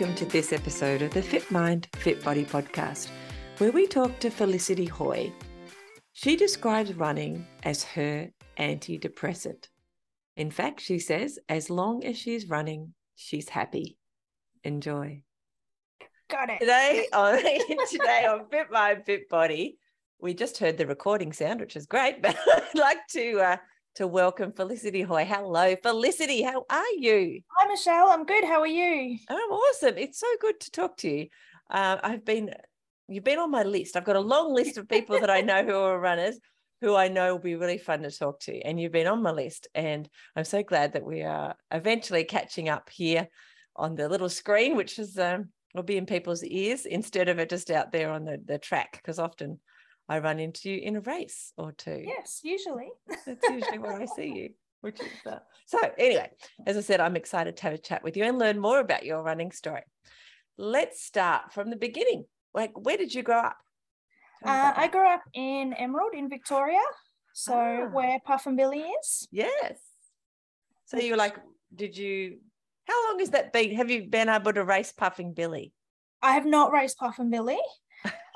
Welcome to this episode of the Fit Mind, Fit Body podcast, where we talk to Felicity Hoy. She describes running as her antidepressant. In fact, she says, as long as she's running, she's happy. Enjoy. Got it. Today on today on Fit Mind, Fit Body, we just heard the recording sound, which is great. But I'd like to uh, to welcome Felicity Hoy. Hello, Felicity. How are you? Hi, Michelle. I'm good. How are you? I'm awesome. It's so good to talk to you. Uh, I've been, you've been on my list. I've got a long list of people that I know who are runners, who I know will be really fun to talk to. And you've been on my list, and I'm so glad that we are eventually catching up here on the little screen, which is um, will be in people's ears instead of it just out there on the the track. Because often I run into you in a race or two. Yes, usually. That's usually where I see you, which is uh... so. Anyway, as I said, I'm excited to have a chat with you and learn more about your running story. Let's start from the beginning. Like, where did you grow up? Uh, I grew up in Emerald in Victoria, so Ah. where Puffing Billy is. Yes. So you were like, did you? How long has that been? Have you been able to race Puffing Billy? I have not raced Puffing Billy.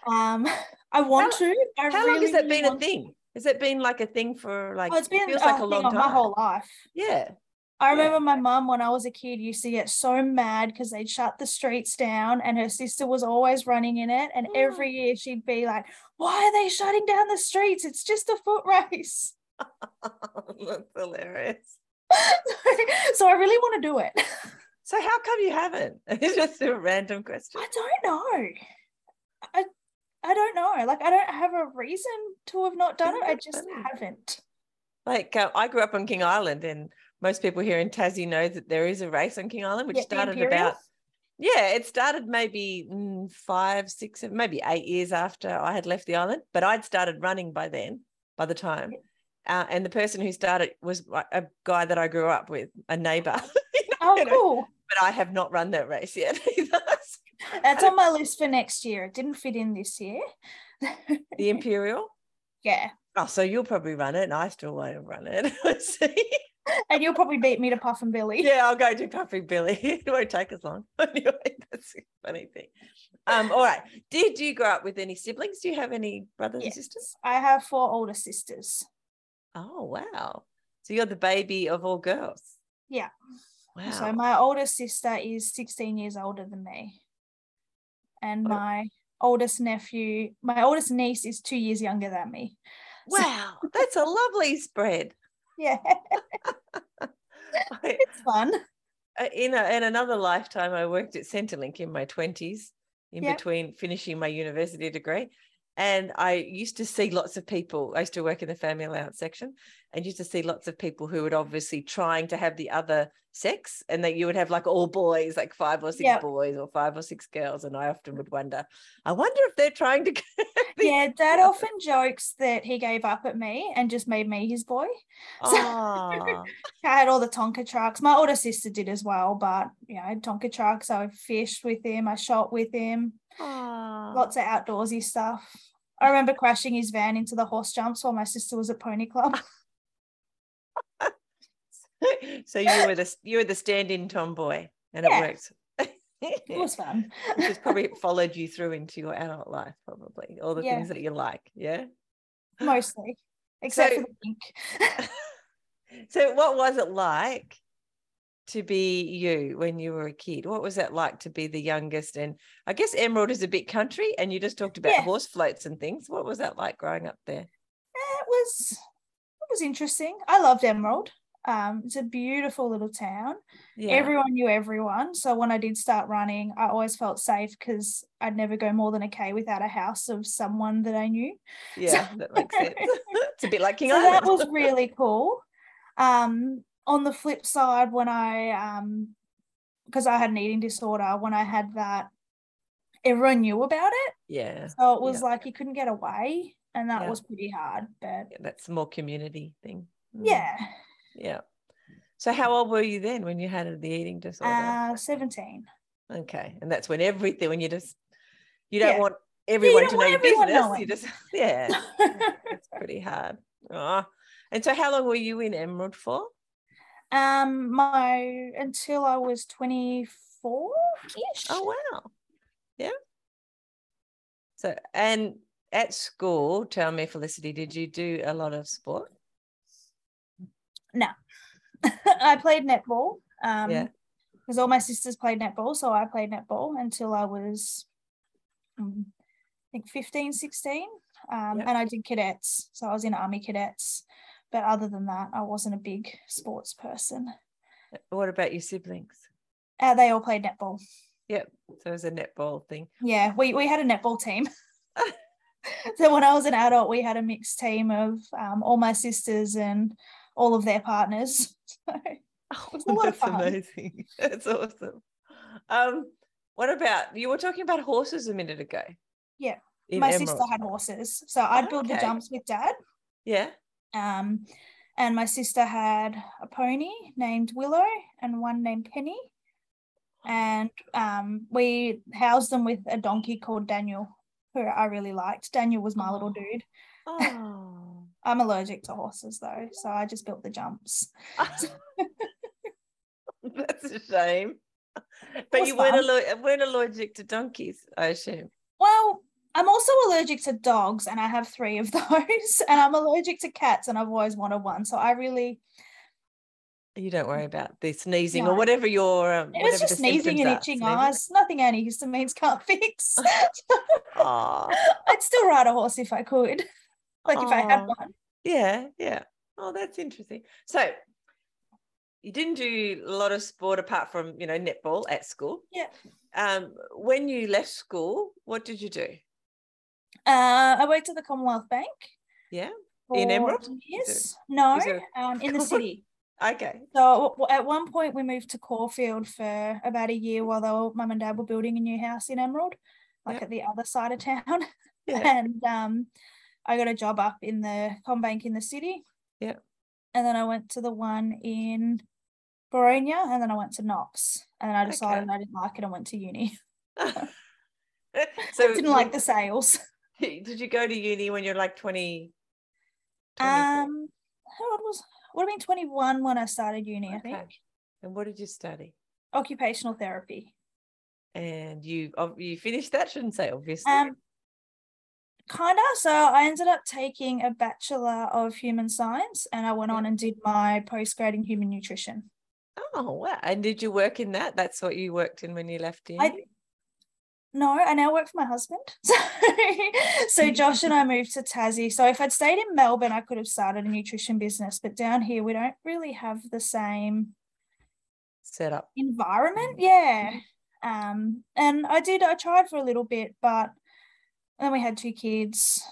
Um, I want to. I How long has that really been a to. thing? Has it been like a thing for like? Oh, it's been feels a like a thing long time. my whole life. Yeah. I Yeah. remember my mum when I was a kid used to get so mad because they'd shut the streets down and her sister was always running in it. And Mm. every year she'd be like, Why are they shutting down the streets? It's just a foot race. That's hilarious. so I really want to do it. So how come you haven't? It's just a random question. I don't know. I I don't know. Like I don't have a reason to have not done it. I just haven't. Like uh, I grew up on King Island, and most people here in Tassie know that there is a race on King Island, which Yeah, started about yeah, it started maybe mm, five, six, seven, maybe eight years after I had left the island, but I'd started running by then. By the time, uh, and the person who started was a- guy that I grew up with, a neighbour. Oh, You know, but I have not run that race yet either. That's on my list for next year. It didn't fit in this year. the Imperial. yeah. Oh, so you'll probably run it, and I still won't run it. Let's see. And you'll probably beat me to Puffing Billy. yeah, I'll go do Puffy Billy. it won't take as long. Anyway, that's a funny thing. Um, all right. Did you grow up with any siblings? Do you have any brothers and sisters? I have four older sisters. Oh, wow. So you're the baby of all girls. Yeah. Wow. So my oldest sister is 16 years older than me. And my oldest nephew, my oldest niece is two years younger than me. wow, that's a lovely spread. Yeah. It's fun. uh, in, a, in another lifetime, I worked at Centrelink in my 20s, in Yep. between finishing my university degree. And I used to see lots of people. I used to work in the family allowance section and used to see lots of people who would obviously trying to have the other sex and that you would have like all boys, like five or six Yep. boys or five or six girls. And I often would wonder, I wonder if they're trying to. Yeah, dad often jokes that he gave up at me and just made me his boy. Aw. Ah. I had all the Tonka trucks. My older sister did as well, but you know, I had Tonka trucks. I fished with him, I shot with him, Aw. lots of outdoorsy stuff. I remember crashing his van into the horse jumps while my sister was at Pony Club. so you were the you were the stand-in tomboy, and Yeah. it worked. It was fun. Which has probably followed you through into your adult life, probably all the Yeah. things that you like. Yeah. Mostly, except So- for the pink. So, what was it like to be you when you were a kid? What was that like to be the youngest? And I guess Emerald is a bit country, and you just talked about Yeah. horse floats and things. What was that like growing up there? it was it was interesting. I loved Emerald. Um, it's a beautiful little town. Yeah. Everyone knew everyone. So when I did start running, I always felt safe because I'd never go more than a K without a house of someone that I knew. yeah, that makes sense. it's a bit like King so Island. that was really cool. Um, on the flip side, when I um, because I had an eating disorder, when I had that, everyone knew about it. Yeah. So it was Yeah. like you couldn't get away, and that Yeah. was pretty hard. But That's more community thing. Mm, yeah, Yeah. So how old were you then when you had the eating disorder? uh, 17. okay. And that's when everything, when you just, you don't Yeah. want everyone don't to know your everyone business. You just, yeah, it's pretty hard. Oh. And so how long were you in Emerald for? um, my until I was 24 ish. Oh, wow. Yeah. So, and at school, tell me, Felicity, did you do a lot of sport? I played netball. Um, Yeah. Because all my sisters played netball, so I played netball until I was, um, I think 15, 16. Um, Yep. And I did cadets, so I was in army cadets. But other than that, I wasn't a big sports person. What about your siblings? Uh, they all played netball. Yep. So it was a netball thing. Yeah, we we had a netball team. so when I was an adult, we had a mixed team of um, all my sisters and all of their partners. So Oh, was a lot of that's fun. amazing. That's awesome. Um, what about you were talking about horses a minute ago? Yeah, In my sister had horses, so I'd build the jumps with dad. Yeah. Um, and my sister had a pony named Willow and one named Penny. And um, we housed them with a donkey called Daniel, who I really liked. Daniel was my little Oh. dude. Oh. I'm allergic to horses though, so I just built the jumps. That's a shame. But you weren't, allo- weren't allergic to donkeys, I assume. Well, I'm also allergic to dogs, and I have three of those. And I'm allergic to cats, and I've always wanted one. So I really, You don't worry about the sneezing or whatever your. Um, it was just sneezing and itching Sneezing. eyes. Nothing antihistamines can't fix. I'd still ride a horse if I could, like if I had one. Yeah, yeah. Oh, that's interesting. So you didn't do a lot of sport apart from, you know, netball at school. Yeah. Um, when you left school, what did you do? Uh, I worked at the Commonwealth Bank. Yeah. In Emerald? Yes. No, um, in the city. Okay. So at one point we moved to Caulfield for about a year while they were, mum and dad were building a new house in Emerald, like at the other side of town. Yeah. and um, I got a job up in the CommBank in the city. Yep. And then I went to the one in Boronia, and then I went to Knox, and I decided I didn't like it and went to uni. so didn't like the sales. did you go to uni when you're like 20? 24? Um, how old was? Would have been twenty one when I started uni. I think and what did you study? occupational therapy. And you oh, you finished that, shouldn't say obviously. Um, kind of. So I ended up taking a bachelor of human science, and I went on and did my postgrad in human nutrition. oh wow. And did you work in that? That's what you worked in when you left uni? I no, I now work for my husband. So, so Josh and I moved to Tassie. So if I'd stayed in Melbourne, I could have started a nutrition business. But down here, we don't really have the same set up. environment. Yeah. Um, and I did. I tried for a little bit, but then we had two kids.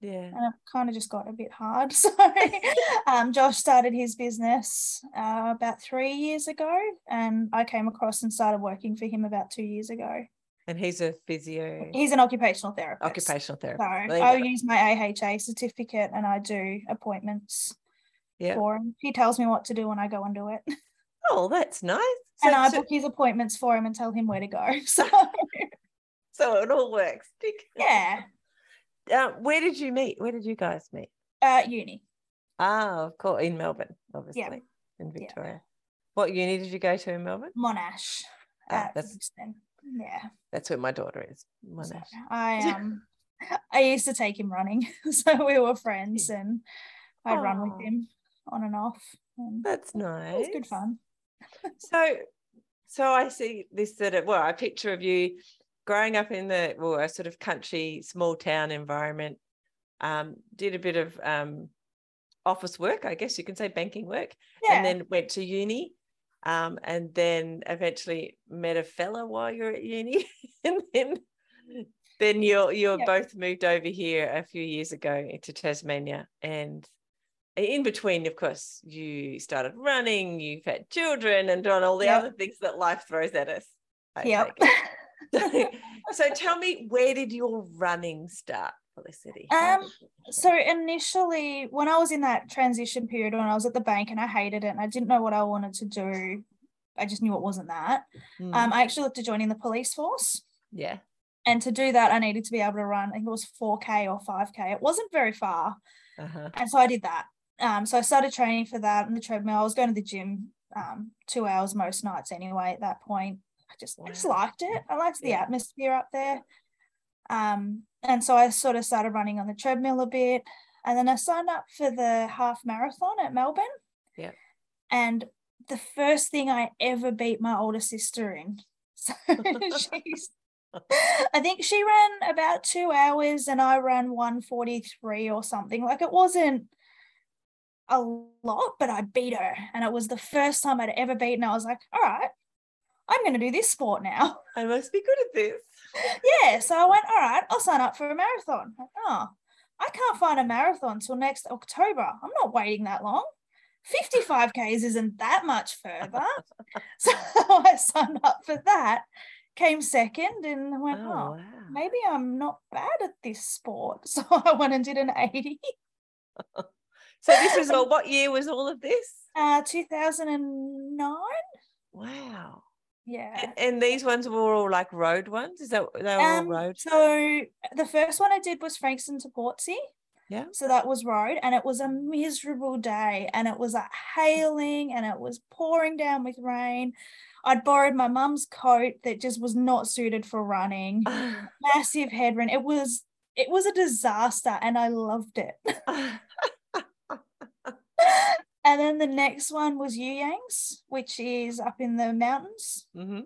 Yeah. and it kind of just got a bit hard. So um, Josh started his business uh, about three years ago, and I came across and started working for him about two years ago. And he's a physio He's an occupational therapist. occupational therapist. You I use my AHA certificate and I do appointments Yeah. for him. He tells me what to do when I go and do it. Oh, that's nice. and I so, book his appointments for him and tell him where to go. So so it all works. yeah. Uh, where did you meet? Where did you guys meet? Uh uni. Ah, of course, in Melbourne, obviously, yeah. in Yeah. Victoria. What uni did you go to in Melbourne? Monash. Ah, at that's. Yeah. that's where my daughter is. Monash. I um I used to take him running. So we were friends and I'd run with him on and off. And That's nice. it was good fun. So, so I see this that of well, a picture of you growing up in the well, a sort of country, small town environment. Um, did a bit of um, office work, I guess you can say banking work, Yeah. and then went to uni. Um, and then eventually met a fella while you're at uni, and then then you're you're both moved over here a few years ago to Tasmania, and in between, of course, you started running, you've had children, and done all the Yep. other things that life throws at us. I Yep. So tell me, where did your running start, Felicity? Um, so initially, when I was in that transition period when I was at the bank and I hated it and I didn't know what I wanted to do, I just knew it wasn't that. Mm, Um, I actually looked at joining the police force. yeah. And to do that, I needed to be able to run, I think it was 4K or 5K. It wasn't very far. Uh-huh. And so I did that. Um, so I started training for that on the treadmill. I was going to the gym um, two hours most nights anyway at that point. I just, I just liked it. I liked the atmosphere up there. Um, and so I sort of started running on the treadmill a bit. And then I signed up for the half marathon at Melbourne. Yeah. And the first thing I ever beat my older sister in. So she's I think she ran about two hours and I ran 143 or something. Like it wasn't a lot, but I beat her. And it was the first time I'd ever beaten. I was like, all right, I'm going to do this sport now. I must be good at this. yeah. So I went, all right, I'll sign up for a marathon. Oh, I can't find a marathon till next October. I'm not waiting that long. 55 Ks isn't that much further. so I signed up for that, came second, and went, Oh, oh, wow. maybe I'm not bad at this sport. So I went and did an 80. So this was all, what year was all of this? Uh 2009. Wow. Yeah. And, and these ones were all like road ones? Is that they were all Um, road? so the first one I did was Frankston to Portsea. Yeah. So that was road, and it was a miserable day, and it was like hailing, and it was pouring down with rain. I'd borrowed my mum's coat that just was not suited for running. Massive headwind. It was it was a disaster, and I loved it. and then the next one was You Yangs, which is up in the mountains. hmm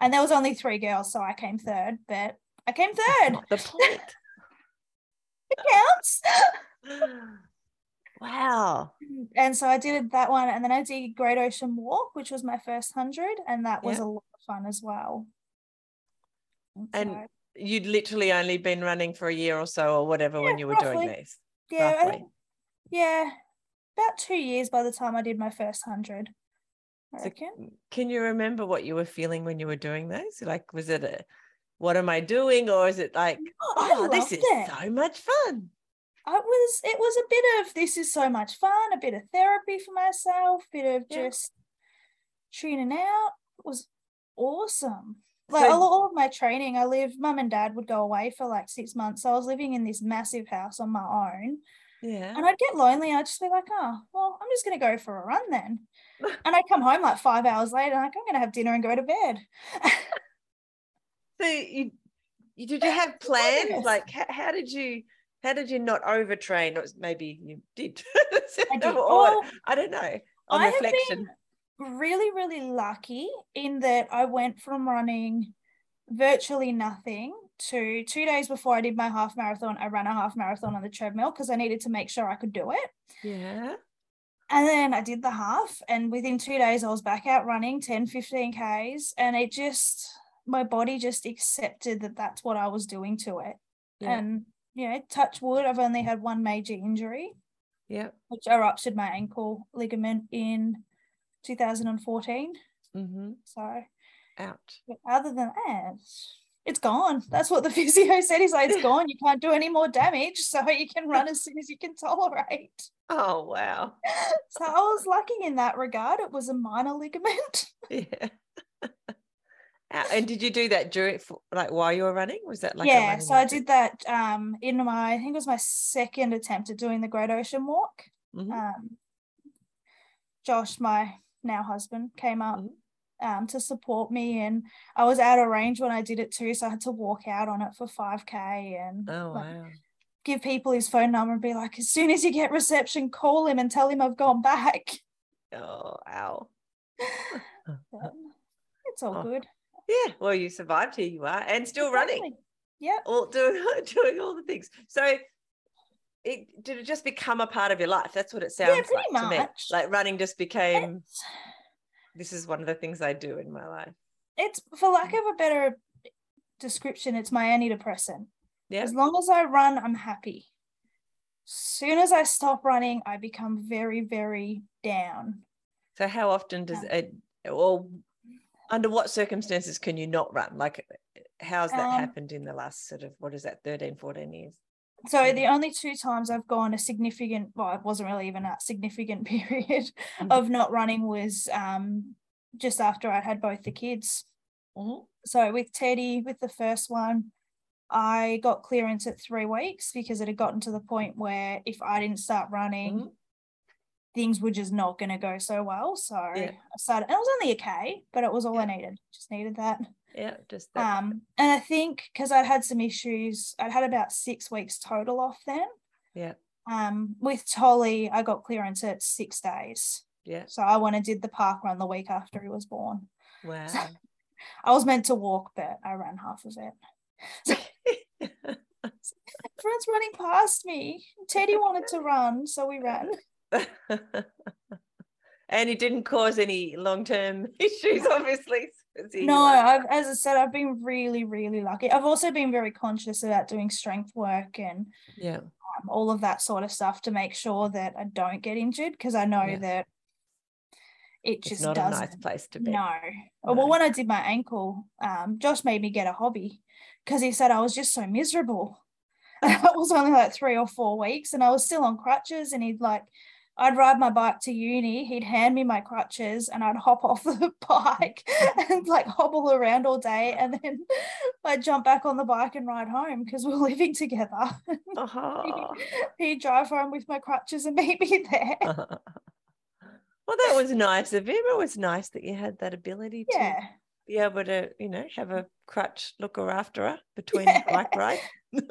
And there was only three girls, so I came third, but I came third. The point. It counts. wow. and so I did that one, and then I did Great Ocean Walk, which was my first hundred, and that was Yeah. a lot of fun as well. And so, You'd literally only been running for a year or so or whatever when you were doing roughly. these. yeah, roughly. yeah, about two years by the time I did my first hundred. So. Can you remember what you were feeling when you were doing those? Like, was it a, what am I doing? Or is it like, Oh, oh, this is it. so much fun? I was it was a bit of this is so much fun, a bit of therapy for myself, bit of Yeah. just tuning out. It was awesome. Like So- all, all of my training, I lived mum and dad would go away for like six months. So I was living in this massive house on my own. Yeah. And I'd get lonely. I'd just be like, oh, well, I'm just gonna go for a run then. and I'd come home like five hours later, like, I'm gonna have dinner and go to bed. So you, you did you have plans? Like, how, how did you, how did you not overtrain? Or maybe you did. I did. Well, I don't know. On I have reflection. been really, really lucky in that I went from running virtually nothing to two days before I did my half marathon, I ran a half marathon on the treadmill because I needed to make sure I could do it. Yeah. And then I did the half, and within two days, I was back out running 10, 15 Ks. And it just, my body just accepted that that's what I was doing to it. Yeah. And, you know, touch wood, I've only had one major injury, Yeah. which I ruptured my ankle ligament in 2014. Mm-hmm. So, out. but other than that, it's gone. That's what the physio said. He's like, it's gone. You can't do any more damage. So you can run as soon as you can tolerate. Oh wow. So I was lucky in that regard. It was a minor ligament. Yeah. And did you do that during like while you were running? Was that like yeah. So I did that um in my I think it was my second attempt at doing the Great Ocean Walk. Mhm. Um Josh, my now husband, came up Mhm. Um to support me and I was out of range when I did it too. So I had to walk out on it for 5k and Oh like, wow. give people his phone number and be like, as soon as you get reception, call him and tell him I've gone back. Oh ow. It's all Oh, good. Yeah. Well, you survived. Here you are, and still running. Yeah. All doing doing all the things. So. It, did it just become a part of your life? That's what it sounds pretty like to me. Like running just became. It's, This is one of the things I do in my life. it's for lack of a better description, it's my antidepressant. Yeah. As long as I run, I'm happy. soon as I stop running, I become very, very down. So how often does it or under what circumstances can you not run? Like how's that um, happened in the last sort of what is that 13, 14 years? So the only two times I've gone a significant, well, it wasn't really even a significant period mm-hmm. of not running was um, just after I had both the kids. Mm-hmm. So with Teddy, with the first one, I got clearance at three weeks because it had gotten to the point where if I didn't start running, mm-hmm. things were just not going to go so well. So yeah. I started, and it was only a K, but it was all yeah. I needed. Just needed that. Yeah, just that. Um, and I think because I'd had some issues, I'd had about six weeks total off then. Yeah. Um, with Tolly, I got clearance at six days. Yeah. So I went and did the park run the week after he was born. Wow. So I was meant to walk, but I ran half of it. So, friends running past me. Teddy wanted to run, so we ran. and it didn't cause any long-term issues, obviously. No, I've, as I said, I've been really, really lucky. I've also been very conscious about doing strength work and yeah, um, all of that sort of stuff to make sure that I don't get injured because I know yeah. that it just it's not doesn't. a nice place to be. No. no. Well, when I did my ankle, um, Josh made me get a hobby because he said I was just so miserable. it was only like three or four weeks, and I was still on crutches, and he'd like I'd ride my bike to uni, he'd hand me my crutches and I'd hop off the bike and like hobble around all day. And then I'd jump back on the bike and ride home because we're living together. Uh-huh. he, he'd drive home with my crutches and meet me there. Uh-huh. Well, that was nice of him. It was nice that you had that ability to yeah. be able to, you know, have a crutch looker after her between yeah. bike ride.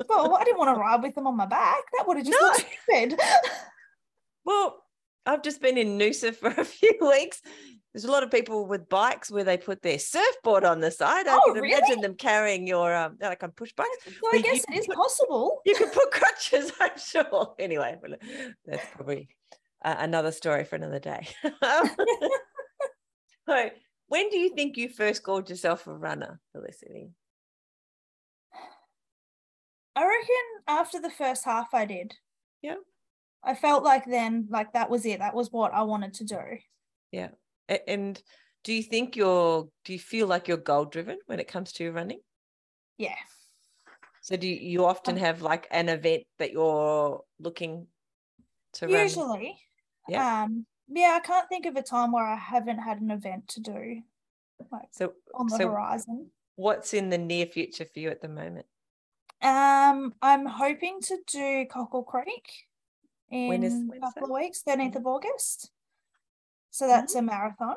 well, I didn't want to ride with them on my back. That would have just no. looked stupid. Well, I've just been in Noosa for a few weeks. There's a lot of people with bikes where they put their surfboard on the side. I oh, can really? imagine them carrying your um like on push bikes. So I guess it is put, possible. You could put crutches, I'm sure. Anyway, that's probably uh, another story for another day. so, when do you think you first called yourself a runner, Felicity? I reckon after the first half, I did. Yeah. I felt like then, like that was it. That was what I wanted to do. Yeah. And do you think you're, do you feel like you're goal driven when it comes to running? Yeah. So do you, you often um, have like an event that you're looking to run? Usually. Yeah. Um, yeah, I can't think of a time where I haven't had an event to do. Like so on the so horizon. What's in the near future for you at the moment? Um, I'm hoping to do Cockle Creek in when is, a couple of weeks, 13th of August. So that's mm-hmm. a marathon.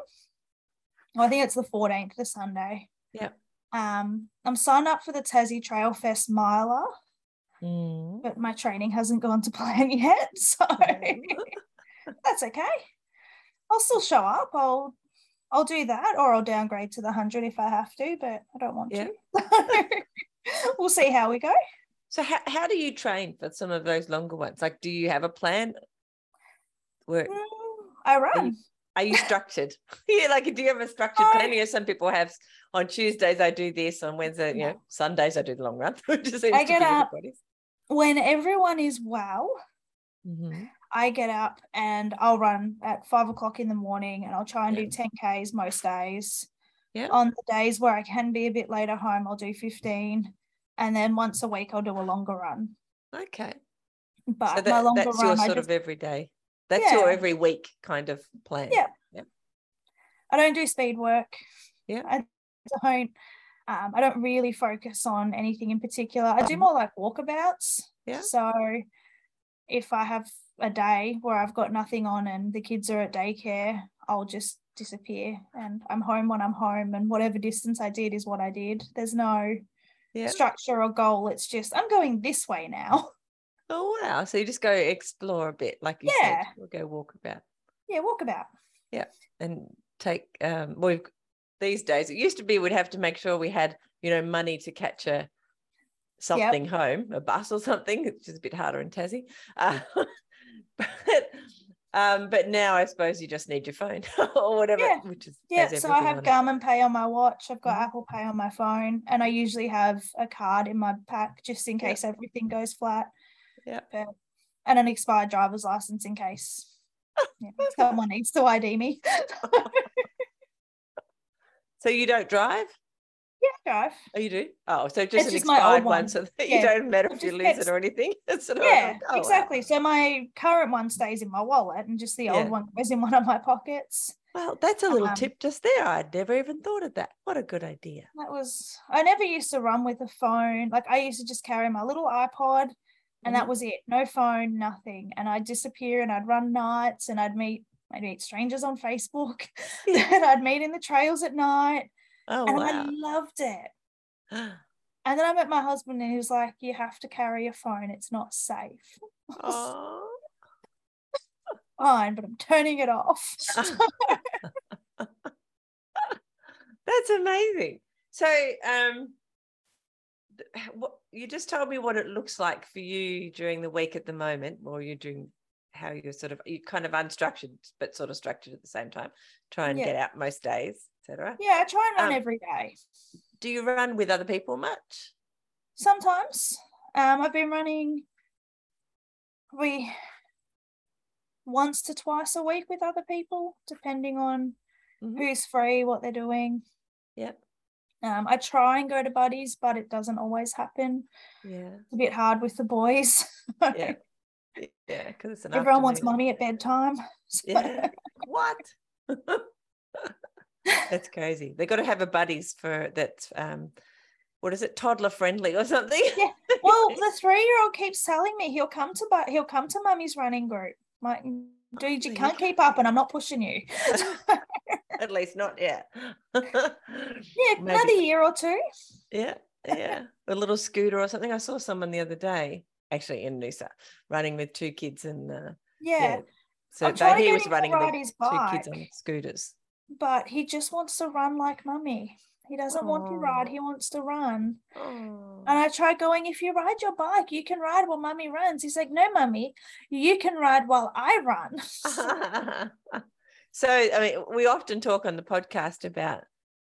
Well, I think it's the 14th, the Sunday. Yeah. Um, I'm signed up for the Tassie Trail Fest miler, mm. but my training hasn't gone to plan yet. So that's okay. I'll still show up. I'll I'll do that or I'll downgrade to the 100 if I have to, but I don't want yeah. to. we'll see how we go. So how, how do you train for some of those longer ones? Like, do you have a plan? Where, mm, I run. Are you, are you structured? yeah, like do you have a structured I, plan? You know, some people have on Tuesdays I do this, on Wednesday, you know, Sundays I do the long run. I get up when everyone is well. Mm-hmm. I get up and I'll run at five o'clock in the morning and I'll try and yeah. do 10Ks most days. Yeah. On the days where I can be a bit later home, I'll do 15 and then once a week I'll do a longer run. Okay. But so that, my longer that's run, your sort just, of every day. That's yeah. your every week kind of plan. Yeah. yeah. I don't do speed work. Yeah. I don't. Um, I don't really focus on anything in particular. I do mm-hmm. more like walkabouts. Yeah. So if I have a day where I've got nothing on and the kids are at daycare, I'll just disappear and I'm home when I'm home and whatever distance I did is what I did. There's no yeah. structure or goal. It's just I'm going this way now. Oh wow! So you just go explore a bit, like you yeah. said, we'll go walk about. Yeah, walk about. Yeah, and take um. Well, these days it used to be we'd have to make sure we had you know money to catch a something yep. home, a bus or something, which is a bit harder in Tassie. Uh, but um, but now I suppose you just need your phone or whatever, yeah. which is yeah. So I have Garmin Pay on my watch. I've got mm-hmm. Apple Pay on my phone, and I usually have a card in my pack just in case everything goes flat. Yeah. And an expired driver's license in case yeah, someone needs to ID me. so you don't drive? Yeah, drive. Oh, you do? Oh, so just It's an just expired one, one. so that Yeah. you don't matter if you lose it or anything. Sort of Yeah, oh, wow. exactly. So my current one stays in my wallet, and just the Yeah. old one goes in one of my pockets. Well, that's a little Um, tip just there. I'd never even thought of that. What a good idea. That was I never used to run with a phone. Like I used to just carry my little iPod and that Mhm. was it. No phone, nothing. And I'd disappear and I'd run nights and I'd meet I'd meet strangers on Facebook that I'd meet in the trails at night. Oh, and I loved it. And then I met my husband and he was like, You have to carry a phone, it's not safe. oh. Fine, but I'm turning it off. That's amazing. So, um, what you just told me what it looks like for you during the week at the moment, or you're doing how you're sort of you kind of unstructured but sort of structured at the same time. Try and Yeah. get out most days, etc. yeah, I try and run Um, every day. Do you run with other people much? Sometimes. Um, I've been running probably once to twice a week with other people, depending on Mhm. who's free, what they're doing. Yep. Um, I try and go to buddies, but it doesn't always happen. Yeah. It's a bit hard with the boys. Yeah. Yeah. Because Everyone wants afternoon. mummy at bedtime. So- Yeah. what? That's crazy. They got to have a buddies for that. Um, what is it? Toddler friendly or something? Yeah. well, the three-year-old keeps telling me he'll come to but he'll come to mummy's running group. Like, dude, Oh, you you can't keep up, and I'm not pushing you. At least not yet. yeah, Maybe. another year or two. Yeah. Yeah. A little scooter or something. I saw someone the other day, actually in Noosa, running with two kids and uh, Yeah. So they, he was running with two kids on scooters. But he just wants to run like mummy. He doesn't want to ride, he oh. wants to run. Oh. And I tried going, if you ride your bike, you can ride while mummy runs. He's like, no, mummy, you can ride while I run. so I mean, we often talk on the podcast about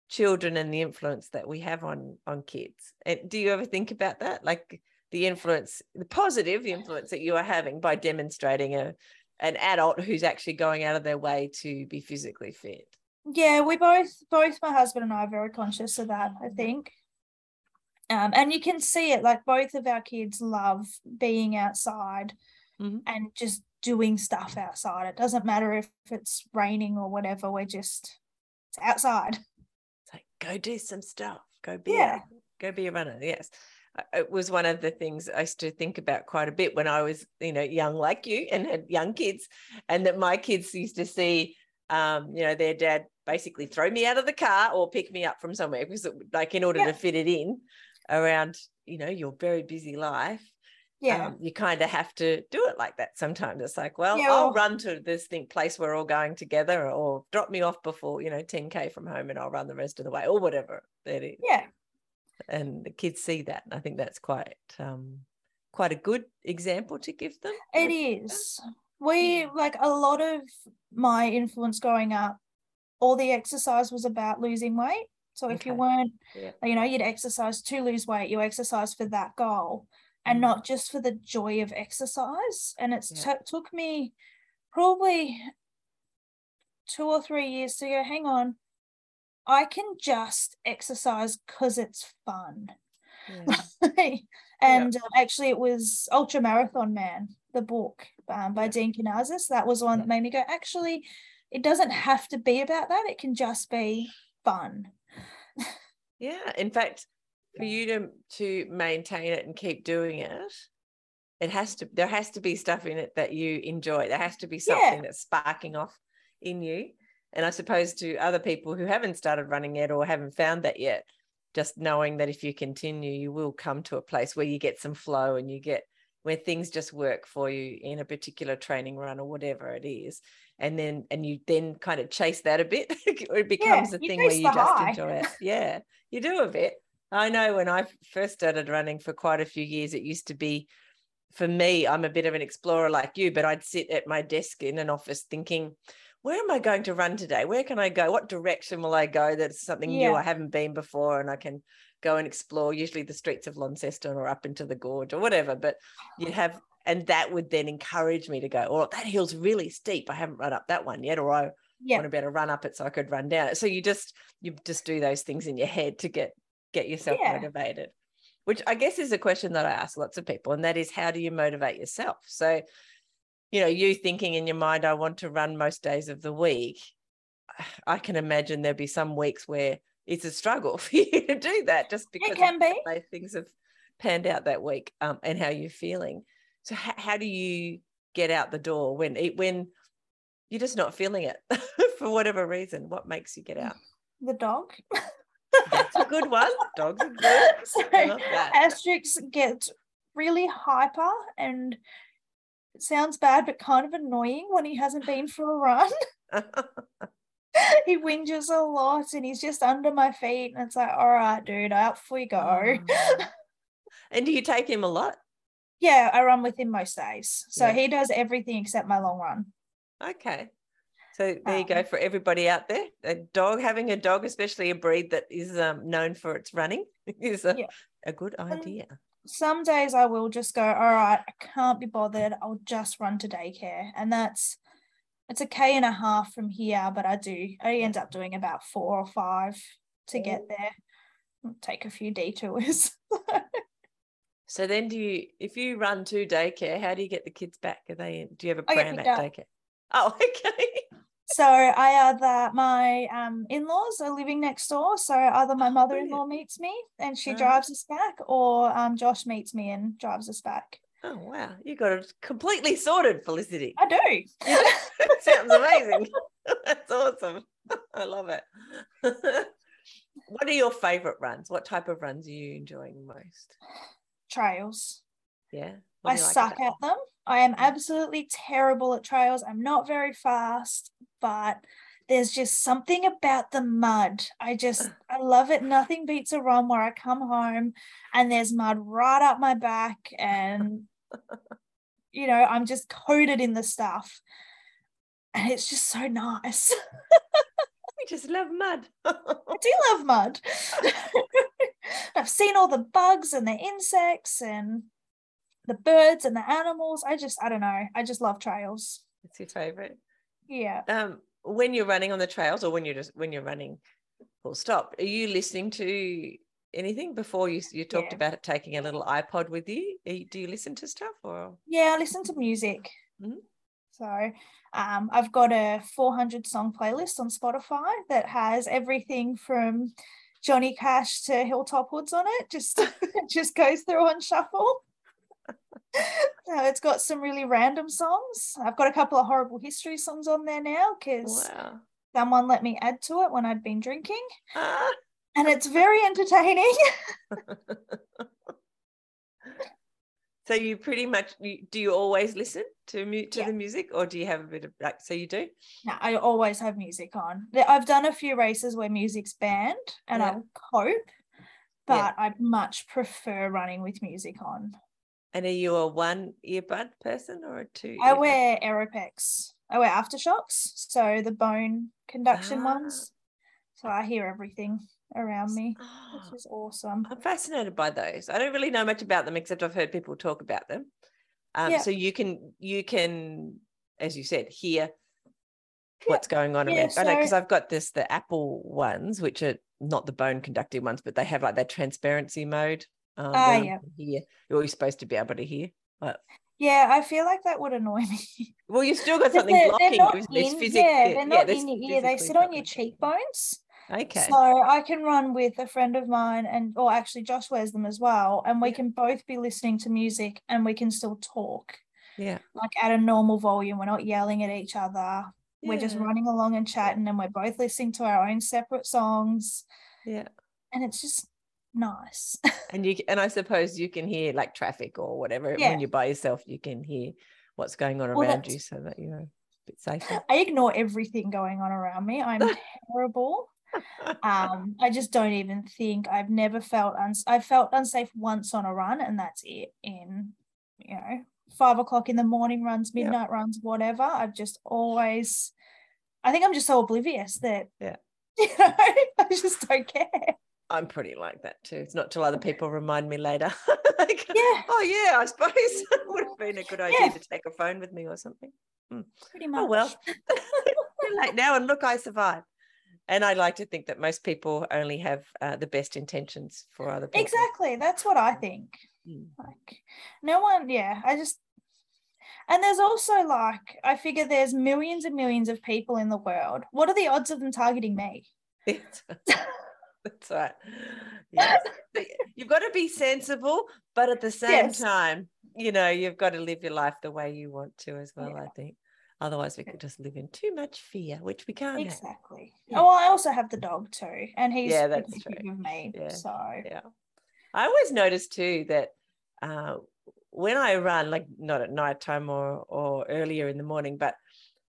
children and the influence that we have on on kids. And do you ever think about that, like the influence, the positive influence that you are having by demonstrating a an adult who's actually going out of their way to be physically fit? Yeah, we both, both my husband and I are very conscious of that, I think. Um, and you can see it, like both of our kids love being outside Mhm. and just doing stuff outside. It doesn't matter if it's raining or whatever, we're just it's outside. It's like go do some stuff. Go be Yeah. a, go be a runner. Yes. It was one of the things I used to think about quite a bit when I was, you know, young like you and had young kids, and that my kids used to see, um, you know, their dad basically throw me out of the car or pick me up from somewhere because, it, like, in order Yeah. to fit it in around, you know, your very busy life, Yeah. um, you kind of have to do it like that sometimes. It's like, well, Yeah, I'll run to this thing place we're all going together, or drop me off before you know 10k from home, and I'll run the rest of the way, or whatever that is. yeah. And the kids see that, and I think that's quite um, quite a good example to give them. It is. We like a lot of my influence growing up, all the exercise was about losing weight. So if you weren't, Yeah. you know, you'd exercise to lose weight, you exercise for that goal and Mm. not just for the joy of exercise. And it Yeah. t- took me probably two or three years to go, hang on, I can just exercise because it's fun. Yeah. and um, actually, it was Ultra Marathon Man, the book um, by Yeah. Dean Karnazes. That was one that made me go, actually, it doesn't have to be about that. It can just be fun. Yeah. In fact, for you to to maintain it and keep doing it, it has to there has to be stuff in it that you enjoy. There has to be Yeah. something that's sparking off in you. And I suppose to other people who haven't started running yet or haven't found that yet, just knowing that if you continue, you will come to a place where you get some flow and you get where things just work for you in a particular training run or whatever it is. And then and you then kind of chase that a bit. it becomes a thing where you just high. enjoy it. Yeah, you do a bit. I know when I first started running for quite a few years, it used to be for me, I'm a bit of an explorer like you, but I'd sit at my desk in an office thinking, where am I going to run today? Where can I go? What direction will I go? That's something new I haven't been before, and I can go and explore, usually the streets of Launceston or up into the gorge or whatever. But you'd have and that would then encourage me to go oh that hill's really steep i haven't run up that one yet or i Yeah. want to better run up it so i could run down it so you just you just do those things in your head to get get yourself Yeah. motivated which i guess is a question that i ask lots of people and that is how do you motivate yourself so you know you thinking in your mind i want to run most days of the week i can imagine there'll be some weeks where it's a struggle for you to do that just because It of can be. things have panned out that week um, and how you're feeling so how, how do you get out the door when it when you're just not feeling it for whatever reason what makes you get out The dog. that's a good one dogs are good so I love. Asterix gets really hyper and it sounds bad but kind of annoying when he hasn't been for a run. he whinges a lot and he's just under my feet and it's like, all right, dude, up we go. Oh. and do you take him a lot yeah, I run with him most days. So Yeah. he does everything except my long run. Okay. So there you go Um, for everybody out there. A dog having a dog, especially a breed that is um, known for its running, is a, Yeah. a good idea. Some days I will just go, all right, I can't be bothered. I'll just run to daycare. And that's it's a K and a half from here, but I do I end up doing about four or five to get there. Take a few detours. So then do you if you run to daycare, how do you get the kids back? Are they in, do you have a get pram at up. daycare? Oh, okay. so I either my um in-laws are living next door. So either my mother-in-law meets me and she Uh-huh. drives us back, or um Josh meets me and drives us back. Oh wow. You got it completely sorted, Felicity. I do. Sounds amazing. That's awesome. I love it. what are your favorite runs? What type of runs are you enjoying most? Trails. Yeah. I like suck at them. I am absolutely terrible at trails. I'm not very fast, but there's just something about the mud. I just I love it. Nothing beats a run where I come home and there's mud right up my back and you know, I'm just coated in the stuff. And it's just so nice. We just love mud. I do love mud. I've seen all the bugs and the insects and the birds and the animals. I just, I don't know. I just love trails. It's your favorite. Yeah. Um, when you're running on the trails, or when you're just when you're running, full stop. Are you listening to anything before you you talked Yeah. about taking a little iPod with you? Do you listen to stuff or? Yeah, I listen to music. Mhm. So um, I've got a 400 song playlist on Spotify that has everything from Johnny Cash to Hilltop Hoods on it. Just it just goes through on shuffle. so it's got some really random songs. I've got a couple of horrible history songs on there now because Wow. someone let me add to it when I'd been drinking, Ah. And it's very entertaining. So you pretty much do you always listen to mu- to Yeah. the music, or do you have a bit of like? So you do. No, I always have music on. I've done a few races where music's banned and Yeah. I'll cope, Yeah. but I much prefer running with music on. And are you a one earbud person or a two? I wear Aeropex. I wear AfterShokz, so the bone conduction Ah. ones. So I hear everything around me, Ah. which is awesome. I'm fascinated by those. I don't really know much about them except I've heard people talk about them. Um, Yeah. So you can you can, as you said, hear what's going on Yeah, around. I know because I've got this the Apple ones, which are not the bone conducting ones, but they have like that transparency mode. Um, Ah, yeah. hear you're supposed to be able to hear. But Yeah, I feel like that would annoy me. well, you've still got something they're, blocking. they're not you. In, yeah, they're not there's in your ear. They sit on your cheekbones. Okay. So I can run with a friend of mine, and or actually Josh wears them as well, and we Yeah. can both be listening to music and we can still talk yeah. like at a normal volume. We're not yelling at each other. Yeah. We're just running along and chatting, and we're both listening to our own separate songs, Yeah. and it's just nice. And you and I suppose you can hear like traffic or whatever Yeah. when you're by yourself. You can hear what's going on Well, around you, so that you're a bit safer. I ignore everything going on around me. I'm terrible. Um, I just don't even think I've never felt uns- I felt unsafe once on a run, and that's it. In you know five o'clock in the morning runs, Yep. midnight runs, whatever. I've just always. I think I'm just so oblivious that Yeah. you know I just don't care. I'm pretty like that too. It's not till other people remind me later. like, Yeah. Oh yeah, I suppose it would have been a good idea Yeah. to take a phone with me or something. Pretty much. Oh well. like now, and look, I survived. And I like to think that most people only have uh, the best intentions for other people. Exactly. That's what I think. Mm. Like, no one, yeah, I just, and there's also like, I figure there's millions and millions of people in the world. What are the odds of them targeting me? That's right. Yes. You've got to be sensible, but at the same Yes. time, you know, you've got to live your life the way you want to as well, Yeah. I think. Otherwise, we could just live in too much fear, which we can't. Exactly. Yeah. Oh, well, I also have the dog too, and he's Yeah, that's true. of me. Yeah. So, Yeah. I always notice too that uh, when I run, like not at night time or or earlier in the morning, but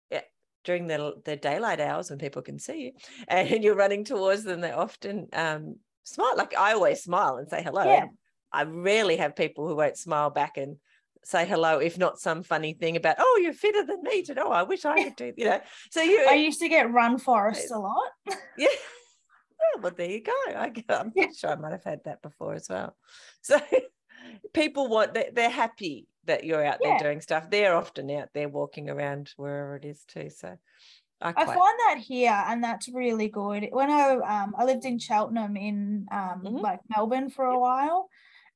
yeah, during the the daylight hours when people can see you and you're running towards them, they often um, smile. Like I always smile and say hello. Yeah. I rarely have people who won't smile back and say hello, if not some funny thing about, oh, you're fitter than me today. Oh, I wish I could do, you know. So you I used to get run Forrest a lot. yeah. Oh, well, there you go. I, am Yeah. sure I might have had that before as well. So people want they- they're happy that you're out there doing stuff. They're often out there walking around wherever it is too. So I I find that here, and that's really good. When I um I lived in Cheltenham in um Mhm. like Melbourne for a while,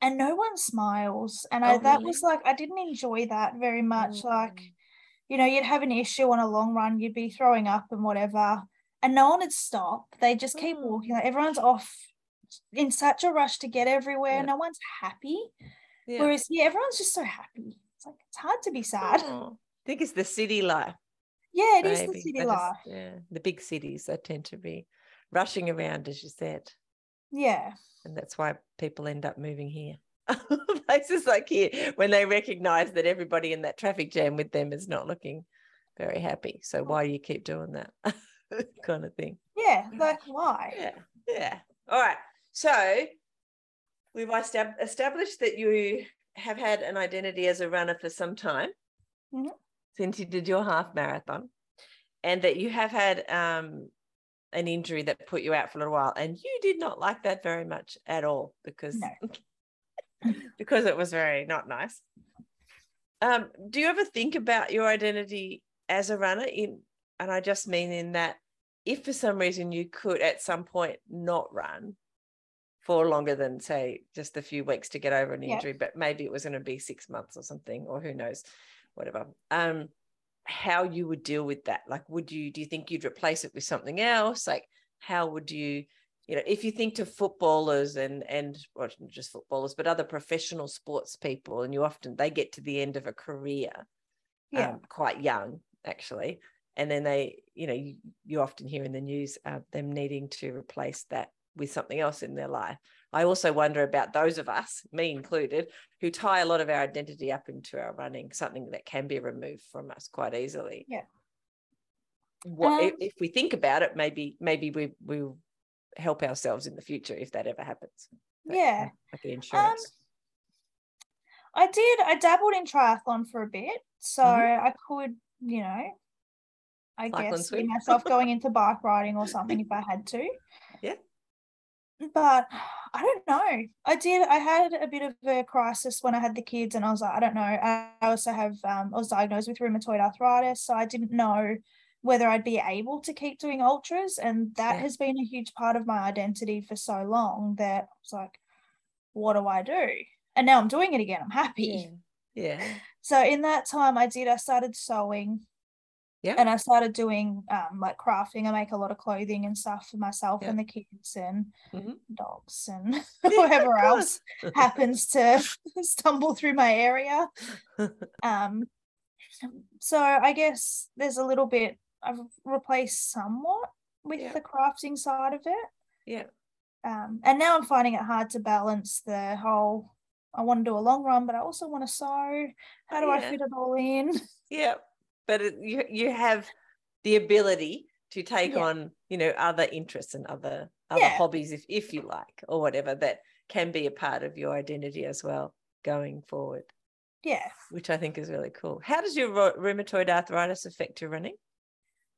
and no one smiles, and I Oh, that really? was like I didn't enjoy that very much. Like Mm. you know, you'd have an issue on a long run, you'd be throwing up and whatever, and no one would stop. They just keep Mm. walking. Like everyone's off in such a rush to get everywhere. Yeah. No one's happy. yeah. Whereas yeah, everyone's just so happy. It's like it's hard to be sad. Oh, I think it's the city life. Yeah, it is the maybe. city life. yeah, the big cities they tend to be rushing around, as you said. Yeah. and that's why people end up moving here. Places like here, when they recognize that everybody in that traffic jam with them is not looking very happy. So why do you keep doing that kind of thing? Yeah. Like why? Yeah, yeah. All right. So we've established that you have had an identity as a runner for some time Mhm. since you did your half marathon, and that you have had um, an injury that put you out for a little while, and you did not like that very much at all because No. because it was very not nice. Um, do you ever think about your identity as a runner in and I just mean in that if for some reason you could at some point not run for longer than say just a few weeks to get over an injury, but maybe it was going to be six months or something, or who knows, whatever. Um, how you would deal with that? Like, would you do you think you'd replace it with something else? Like, how would you, you know, if you think to footballers and and well, not just footballers, but other professional sports people, and you often they get to the end of a career Yeah. um, quite young actually and then they you know you, you often hear in the news uh, them needing to replace that with something else in their life i also wonder about those of us me included who tie a lot of our identity up into our running something that can be removed from us quite easily Yeah. what if, Um, if we think about it maybe maybe we will help ourselves in the future if that ever happens That- Yeah. like the insurance I did. I dabbled in triathlon for a bit, so Mhm. I could, you know, I guess see myself going into bike riding or something if I had to. But I don't know. I did. I had a bit of a crisis when I had the kids, and I was like, I don't know. I I also have. Um, I was diagnosed with rheumatoid arthritis, so I didn't know whether I'd be able to keep doing ultras, and that Yeah. has been a huge part of my identity for so long that I was like, what do I do? And now I'm doing it again. I'm happy. yeah yeah So in that time I did, I started sewing. Yeah. And I started doing um like crafting. I make a lot of clothing and stuff for myself Yeah. and the kids and Mhm. dogs and whoever else happens to stumble through my area. Um so I guess there's a little bit I've replaced somewhat with Yeah. the crafting side of it. yeah Um, and now I'm finding it hard to balance the whole I want to do a long run, but I also want to sew. How do I fit it all in? Yeah, but it, you you have the ability to take Yeah. on you know other interests and other other Yeah. hobbies if if you like or whatever that can be a part of your identity as well going forward, Yeah. which I think is really cool. How does your rheumatoid arthritis affect your running?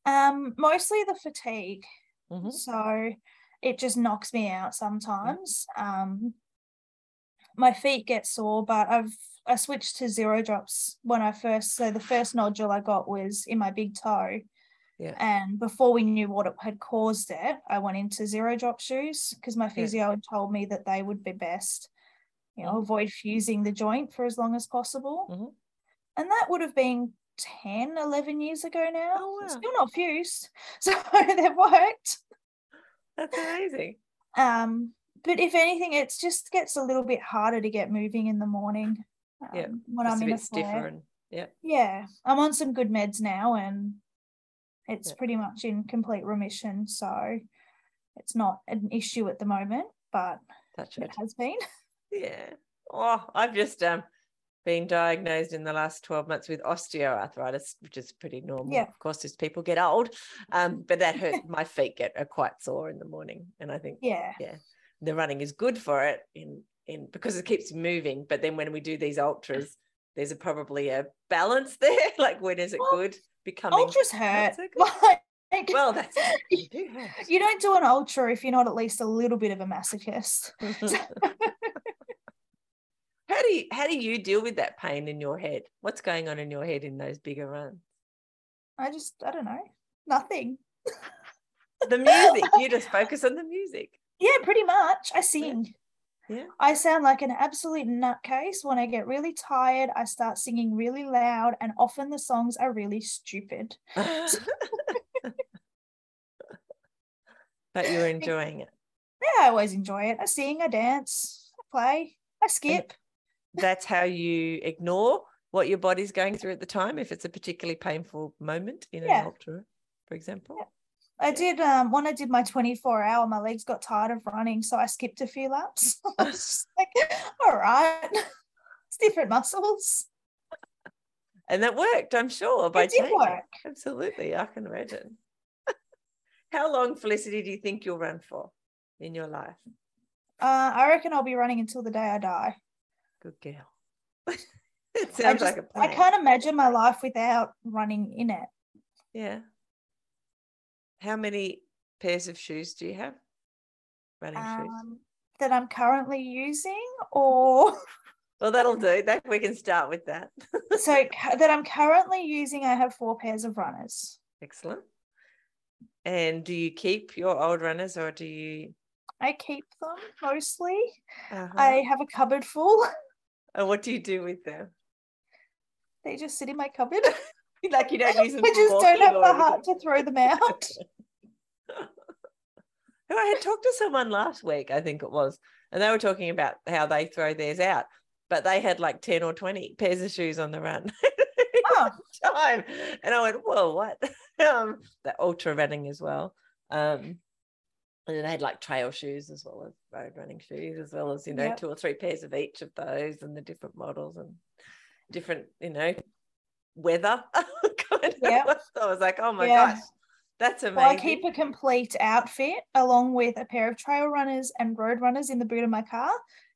Um, mostly the fatigue. Mhm. So, it just knocks me out sometimes. Um, my feet get sore, but I've I switched to zero drops when I first. So the first nodule I got was in my big toe. Yeah. And before we knew what had caused it, I went into zero drop shoes because my physio had told me that they would be best. You know, Mhm. avoid fusing the joint for as long as possible. Mhm. And that would have been 10, 11 years ago now. Oh, wow. Still not fused. So they've worked. That's amazing. Um, but if anything, it just gets a little bit harder to get moving in the morning. Um, Yeah, when I'm a in a bit stiffer flare. and yeah. Yeah, I'm on some good meds now, and it's Yeah. pretty much in complete remission. So it's not an issue at the moment, but it. has been. Yeah. Oh, I've just um been diagnosed in the last 12 months with osteoarthritis, which is pretty normal. Yeah. Of course, as people get old. Um, but that hurt my feet get are quite sore in the morning. And I think yeah, Yeah, the running is good for it in in because it keeps moving. But then when we do these ultras, there's a probably a balance there. like when is it Well, good? Becoming ultras hurt. Like, well, that's do you don't do an ultra if you're not at least a little bit of a masochist. how do you how do you deal with that pain in your head? What's going on in your head in those bigger runs? I just, I don't know, nothing. The music. you just focus on the music. Yeah, pretty much. I sing. Yeah. I sound like an absolute nutcase. When I get really tired, I start singing really loud, and often the songs are really stupid. but you're enjoying it. Yeah, I always enjoy it. I sing, I dance, I play, I skip. That's how you ignore what your body's going through at the time. If it's a particularly painful moment in Yeah. an ultra, for example. Yeah. I did um when I did my 24 hour, my legs got tired of running, so I skipped a few laps. I was just like, all right, it's different muscles. And that worked, I'm sure, by It did changing. work. Absolutely, I can imagine. How long, Felicity, do you think you'll run for in your life? Uh, I reckon I'll be running until the day I die. Good girl. it sounds just, like a plan. I can't imagine my life without running in it. Yeah. How many pairs of shoes do you have? Running shoes. Um, that I'm currently using, or Well, that'll do. That we can start with that. so that I'm currently using, I have four pairs of runners. Excellent. And do you keep your old runners or do you? I keep them mostly. uh I have a cupboard full. And what do you do with them? They just sit in my cupboard. Like you don't use them. I for just don't have or the heart to throw them out. Who I had talked to someone last week, I think it was, and they were talking about how they throw theirs out, but they had like 10 or 20 pairs of shoes on the run. Oh, time. And I went, whoa, what? um, the ultra running as well. Um, and then they had like trail shoes as well as road running shoes, as well as, you know, Yep. two or three pairs of each of those and the different models and different, you know, weather. kind of. Yep. I was like, oh my Yeah. gosh, that's amazing. well, I keep a complete outfit along with a pair of trail runners and road runners in the boot of my car,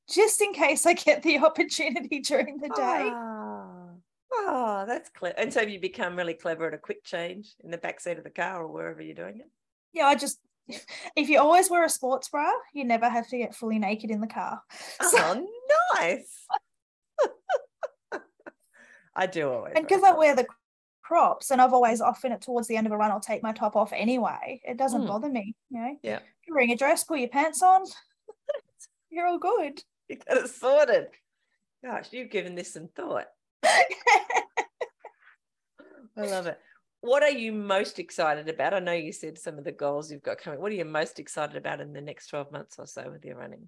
just in case I get the opportunity during the day. Oh, oh, that's clever. And so you become really clever at a quick change in the back seat of the car or wherever you're doing it? Yeah, I just if you always wear a sports bra, you never have to get fully naked in the car. Oh, so- Oh, nice. I do always. and because I wear the crops and I've always often it towards the end of a run, I'll take my top off anyway. It doesn't Mm. bother me, you know. Yeah. You're wearing a dress, pull your pants on. you're all good. you got it sorted. Gosh, you've given this some thought. I love it. What are you most excited about? I know you said some of the goals you've got coming. What are you most excited about in the next 12 months or so with your running?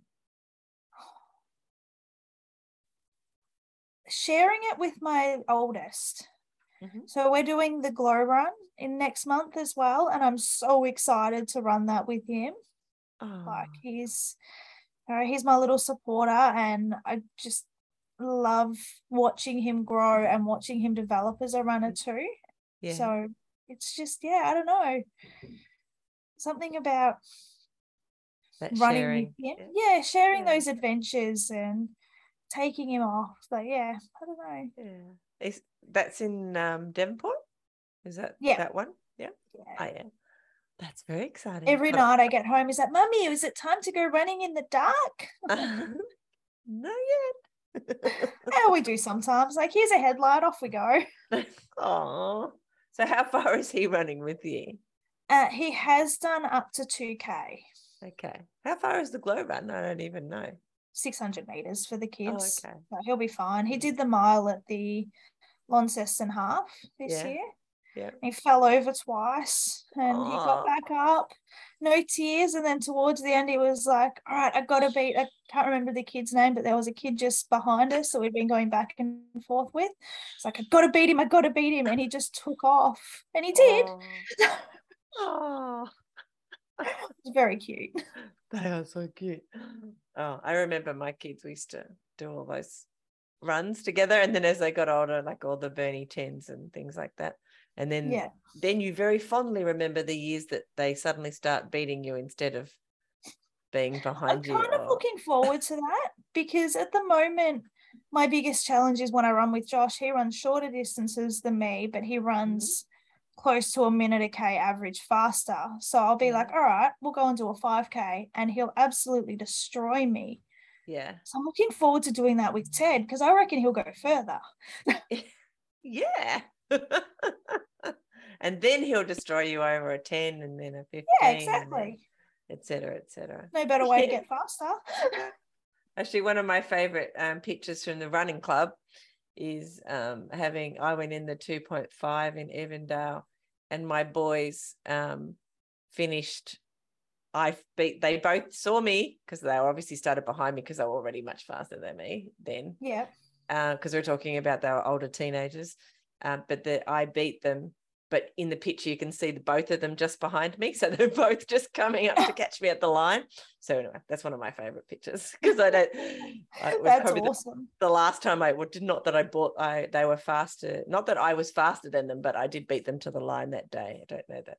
Sharing it with my oldest. Mhm. So we're doing the glow run in next month as well. And I'm so excited to run that with him. Oh, like he's you know, he's my little supporter and i just love watching him grow and watching him develop as a runner too yeah. so it's just yeah i don't know something about that running sharing. with him Yeah. yeah, sharing Yeah. those adventures and taking him off So yeah i don't know Yeah. Is that's in um Devonport? Is that Yeah. that one? Yeah. yeah. Oh yeah. That's very exciting. Every But- night I get home, is like, Mummy, is it time to go running in the dark? Not yet. Yeah, we do sometimes. Like, here's a headlight, off we go. Oh, so how far is he running with you? Uh, he has done up to 2K, Okay. How far is the glow run? I don't even know. 600 meters for the Oh, kids. okay. So he'll be fine. He did the mile at the Launceston half this Yeah. year. Yeah. He fell over twice and he got oh. back up. No tears. And then towards the end, he was like, All right, I got to beat. I can't remember the kid's name, but there was a kid just behind us that we'd been going back and forth with. It's like, I got to beat him. I got to beat him. And he just took off. And he did. Oh, oh. It's very cute. they are so cute. Oh, I remember my kids. We used to do all those runs together, and then as they got older, like all the Burnie tens and things like that. And then, Yeah. then you very fondly remember the years that they suddenly start beating you instead of being I'm behind you. kind of Oh, looking forward to that because at the moment, my biggest challenge is when I run with Josh. He runs shorter distances than me, but he mm-hmm. runs close to a minute a K average faster. So I'll be like, Mhm. all right, we'll go and do a 5K, and he'll absolutely destroy me. yeah, So I'm looking forward to doing that with Ted because I reckon he'll go further. yeah. and then he'll destroy you over a ten, and then a fifteen. Yeah, exactly. et cetera, et cetera. No better way to get faster. Actually, one of my favorite um, pictures from the running club is um, having, I went in the 2.5 in Evandale and my boys um, finished. I beat, they both saw me because they obviously started behind me because they were already much faster than me then. yeah. Because we are talking about they were older teenagers. Um, but that I beat them. But in the picture, you can see the both of them just behind me. So they're both just coming up to catch me at the line. So anyway, that's one of my favorite pictures because I don't. I- That's probably the- awesome. the last time I would not that I bought I they were faster not that I was faster than them but I did beat them to the line that day I don't know that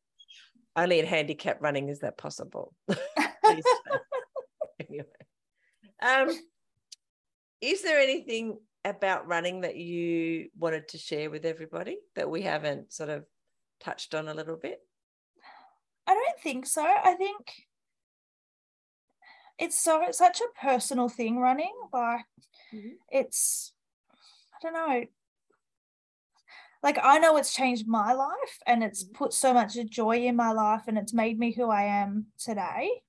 only in handicap running is that possible anyway um is there anything about running that you wanted to share with everybody that we haven't sort of touched on a little bit I don't think so. I think it's so it's such a personal thing running. Like Mhm. it's I don't know. Like I know it's changed my life and it's put so much joy in my life and it's made me who I am today.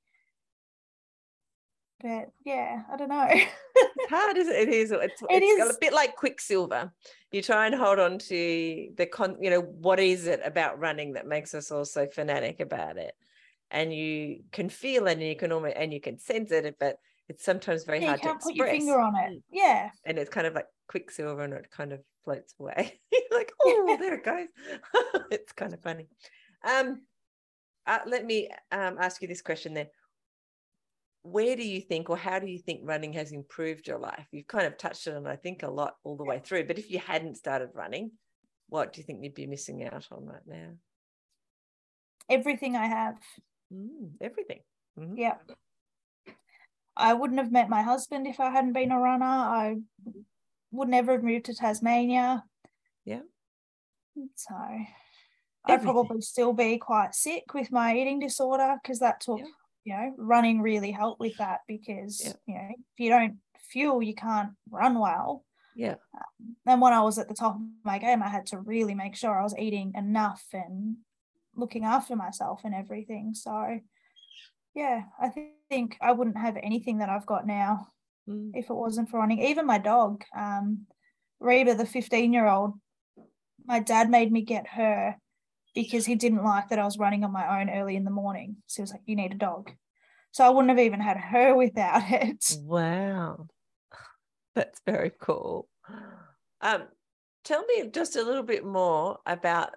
But yeah, I don't know. it's hard isn't it? it is it's, It it's is. a bit like quicksilver you try and hold on to the con you know what is it about running that makes us all so fanatic about it and you can feel it and you can almost and you can sense it but it's sometimes very Yeah, hard to put your finger on it. Yeah. and it's kind of like quicksilver and it kind of floats away like oh there it goes it's kind of funny um uh, let me um, ask you this question then where do you think or how do you think running has improved your life you've kind of touched on it i think a lot all the way through but if you hadn't started running what do you think you'd be missing out on right now Everything I have. Mm, everything Mhm. Yeah. I wouldn't have met my husband if I hadn't been a runner. I would never have moved to Tasmania. Yeah. So I'd probably still be quite sick with my eating disorder because that took, Yeah. You know, running really helped with that because, Yeah. you know, if you don't fuel, you can't run well. yeah And when I was at the top of my game, I had to really make sure I was eating enough and looking after myself and everything. So, yeah, I thi- think I wouldn't have anything that I've got now Mm. if it wasn't for running. Even my dog, um, Reba, the 15 year old, my dad made me get her because he didn't like that I was running on my own early in the morning. So he was like, You need a dog. So I wouldn't have even had her without it. Wow. That's very cool. Um, tell me just a little bit more about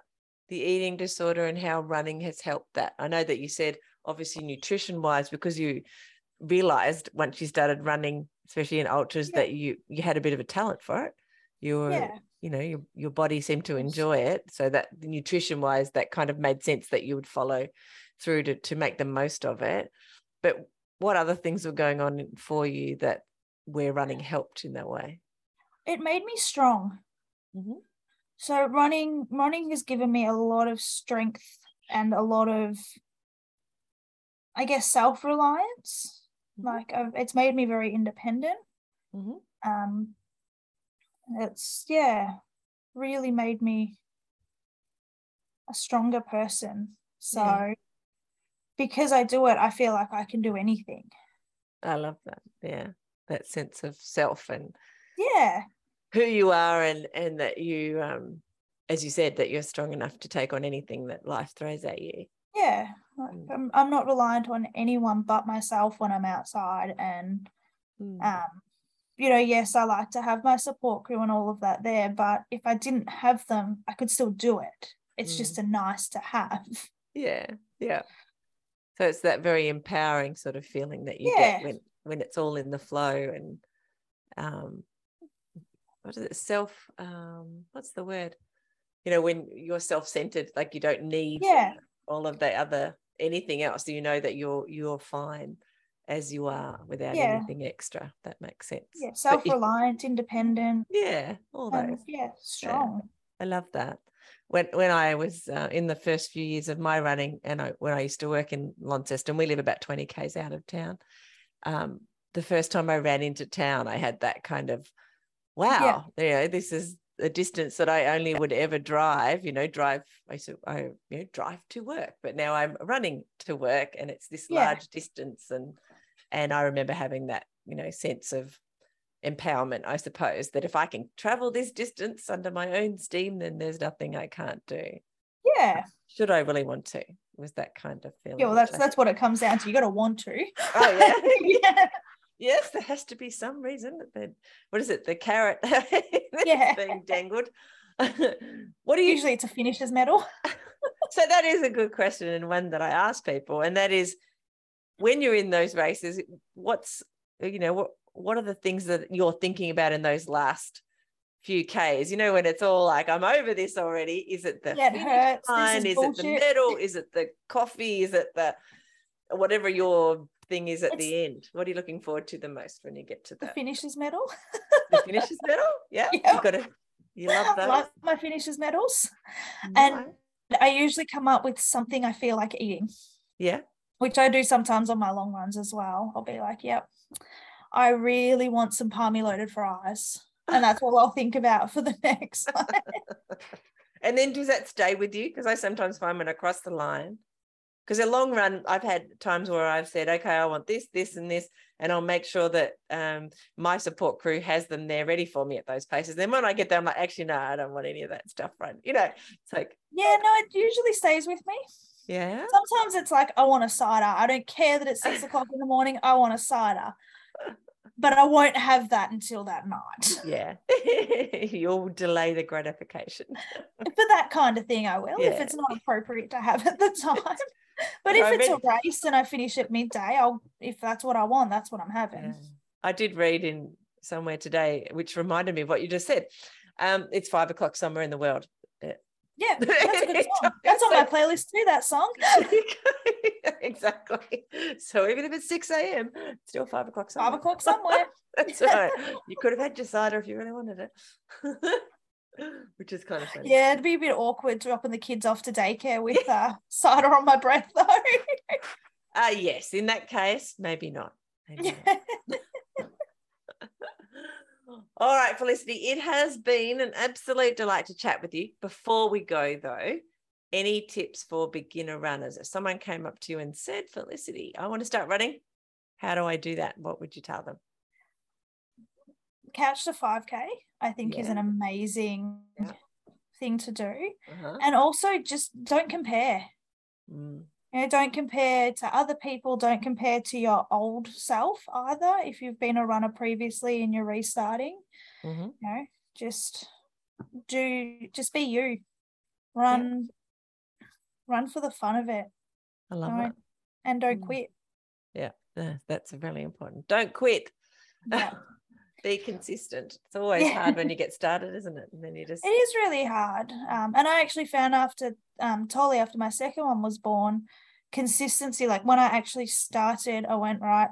the eating disorder and how running has helped that. I know that you said obviously nutrition wise because you realized once you started running, especially in ultras, Yeah. that you you had a bit of a talent for it. You were, Yeah. You know, your your body seemed to enjoy it. So that nutrition wise, that kind of made sense that you would follow through to to make the most of it. But what other things were going on for you that where running helped in that way? It made me strong. Mhm. So running running has given me a lot of strength and a lot of I guess self reliance. Mhm. Like I've, it's made me very independent. Mhm. Um, it's yeah, really made me a stronger person. So Yeah. because I do it, I feel like I can do anything. I love that. Yeah. That sense of self and Yeah, who you are and and that you um as you said that you're strong enough to take on anything that life throws at you. yeah. Like, Mm. I'm, I'm not reliant on anyone but myself when I'm outside and Mm. um you know yes i like to have my support crew and all of that there but if i didn't have them i could still do it it's just a nice to have Yeah. Yeah. So it's that very empowering sort of feeling that you Yeah. get when when it's all in the flow and um what is it self um what's the word you know when you're self-centered like you don't need yeah all of the other anything else you know that you're you're fine as you are without Yeah. anything extra that makes sense yeah self-reliant independent yeah all those and yeah strong I love that. When when I was uh, in the first few years of my running, and I, when I used to work in Launceston, we live about twenty k's out of town. Um, the first time I ran into town, I had that kind of, wow, you know, this is a distance that I only would ever drive. You know, drive. I I you know drive to work, but now I'm running to work, and it's this Yeah. large distance, and and I remember having that you know sense of empowerment, I suppose, that if I can travel this distance under my own steam, then there's nothing I can't do. yeah Should I really want to? Was that kind of feeling? yeah well that's that's what it comes down to you got to want to Oh, yeah. yeah yes, there has to be some reason. that What is it? The carrot that's Yeah. being dangled. what do you usually it's a finisher's medal so that is a good question and one that I ask people, and that is when you're in those races, what's you know what what are the things that you're thinking about in those last few Ks? You know, when it's all like I'm over this already. Is it the Yeah, it hurts. Line? is Is, it the medal? Is it the coffee? Is it the whatever your thing is at the end? What are you looking forward to the most when you get to the the, finisher's medal the finishes medal? Yeah, you got to. You love that. I like my finisher's medals and- i usually come up with something i feel like eating yeah, which I do sometimes on my long runs as well. I'll be like, yep, I really want some palmy loaded fries. And that's all I'll think about for the next. And then does that stay with you? Because I sometimes find when I cross the line, because a long run, I've had times where I've said, okay, I want this, this, and this, and I'll make sure that um, my support crew has them there ready for me at those places. Then when I get there, I'm like, actually, no, I don't want any of that stuff, right? You know, it's like, yeah, no, it usually stays with me. Yeah, Sometimes it's like, I want a cider. I don't care that it's six o'clock in the morning. I want a cider. But I won't have that until that night. yeah, you'll delay the gratification. For that kind of thing, I will, if it's not appropriate to have at the time. But if it's a race and I finish at midday, I'll if that's what I want, that's what I'm having. Yeah. I did read in somewhere today, which reminded me of what you just said. Um, it's five o'clock somewhere in the world. Yeah, that's a good song. That's on my playlist too, that song. exactly. So even if it's 6 a.m., it's still five o'clock Five somewhere. o'clock somewhere. That's right. You could have had your cider if you really wanted it. Which is kind of funny. Yeah, it'd be a bit awkward dropping the kids off to daycare with uh, cider on my breath though. Uh yes, in that case, maybe not. Maybe not. All right, Felicity, it has been an absolute delight to chat with you. Before we go, though, any tips for beginner runners? If someone came up to you and said, Felicity, I want to start running, how do I do that? What would you tell them? Couch to 5K, I think, is an amazing Yeah. thing to do. Uh-huh. And also just don't compare. Mm, You know, don't compare to other people, don't compare to your old self either. If you've been a runner previously and you're restarting, mhm. you know, just do just be you. Run run for the fun of it. I love don't- it. And don't Mm. quit. Yeah, that's really important. Don't quit. Yeah. Be consistent. It's always Yeah. hard when you get started, isn't it? And then you just It is really hard. Um, and I actually found after um, Tolly, after my second one was born, consistency, like when I actually started, I went, right,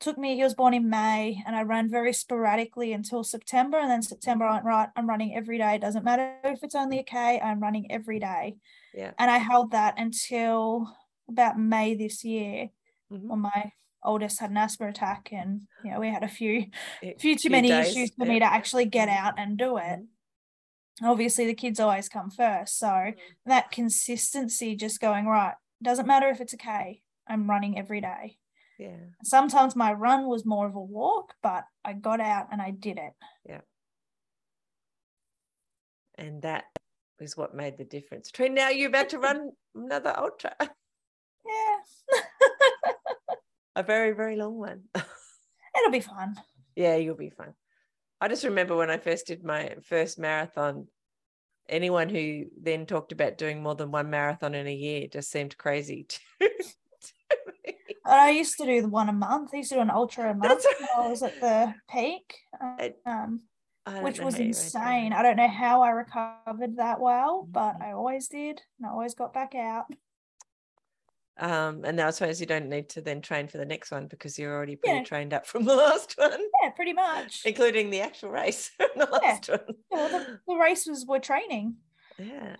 took me, he was born in May, and I ran very sporadically until September. And then September, I went, right, I'm running every day. It doesn't matter if it's only a K, I'm running every day. yeah. And I held that until about May this year. Mhm. Well, my oldest had an asthma attack, and you know we had a few, few too many days, issues for yeah. me to actually get out and do it. Mhm. Obviously, the kids always come first, so Mm. that consistency, just going right, doesn't matter if it's a K. I'm running every day. Yeah. Sometimes my run was more of a walk, but I got out and I did it. Yeah. And that is what made the difference. Between now you're about to run another ultra, Yeah, a very, very long one. it'll be fun. yeah, you'll be fine. I just remember when I first did my first marathon, anyone who then talked about doing more than one marathon in a year just seemed crazy to, to me. I used to do the one a month. I used to do an ultra a month I was at the peak, um, which was how you maintain insane. I don't know how I recovered that well, but Mhm. I always did, and I always got back out. Um, and now I suppose you don't need to then train for the next one because you're already pretty Yeah. trained up from the last one, Yeah, pretty much. including the actual race. the last one. Yeah, well, the, the races were training. Yeah,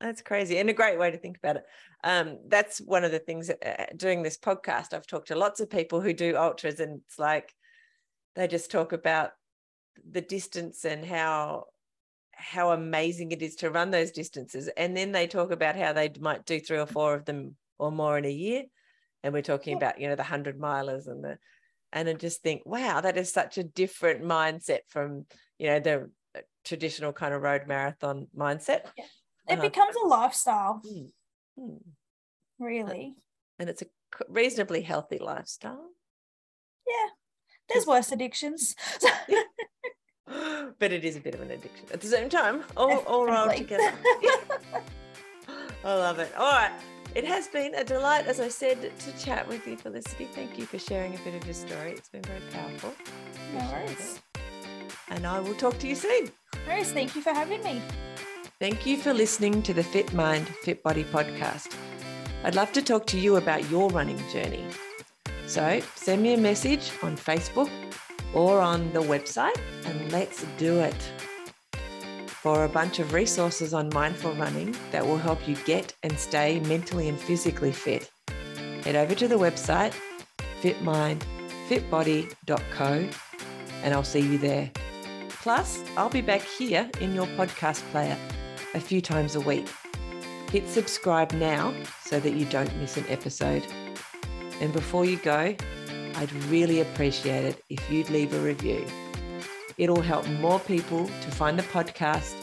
that's crazy and a great way to think about it. Um, that's one of the things uh, doing this podcast. I've talked to lots of people who do ultras, and it's like they just talk about the distance and how how amazing it is to run those distances, and then they talk about how they might do three or four of them or more in a year, and we're talking Yeah. about you know the hundred milers and the and I just think, wow, that is such a different mindset from you know the uh, traditional kind of road marathon mindset. It Uh-huh. becomes a lifestyle, Mm, mm. really. And it's a reasonably healthy lifestyle. Yeah, there's worse addictions. but it is a bit of an addiction at the same time, all, all rolled together. I love it. All right. It has been a delight, as I said, to chat with you, Felicity. Thank you for sharing a bit of your story. It's been very powerful. no worries. And I will talk to you soon. No worries. Thank you for having me. Thank you for listening to the Fit Mind, Fit Body podcast. I'd love to talk to you about your running journey. So send me a message on Facebook or on the website and let's do it. For a bunch of resources on mindful running that will help you get and stay mentally and physically fit, head over to the website fitmindfitbody.co and I'll see you there. Plus, I'll be back here in your podcast player a few times a week. Hit subscribe now so that you don't miss an episode. And before you go, I'd really appreciate it if you'd leave a review. It'll help more people to find the podcast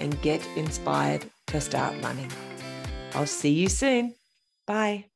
and get inspired to start running. I'll see you soon. Bye.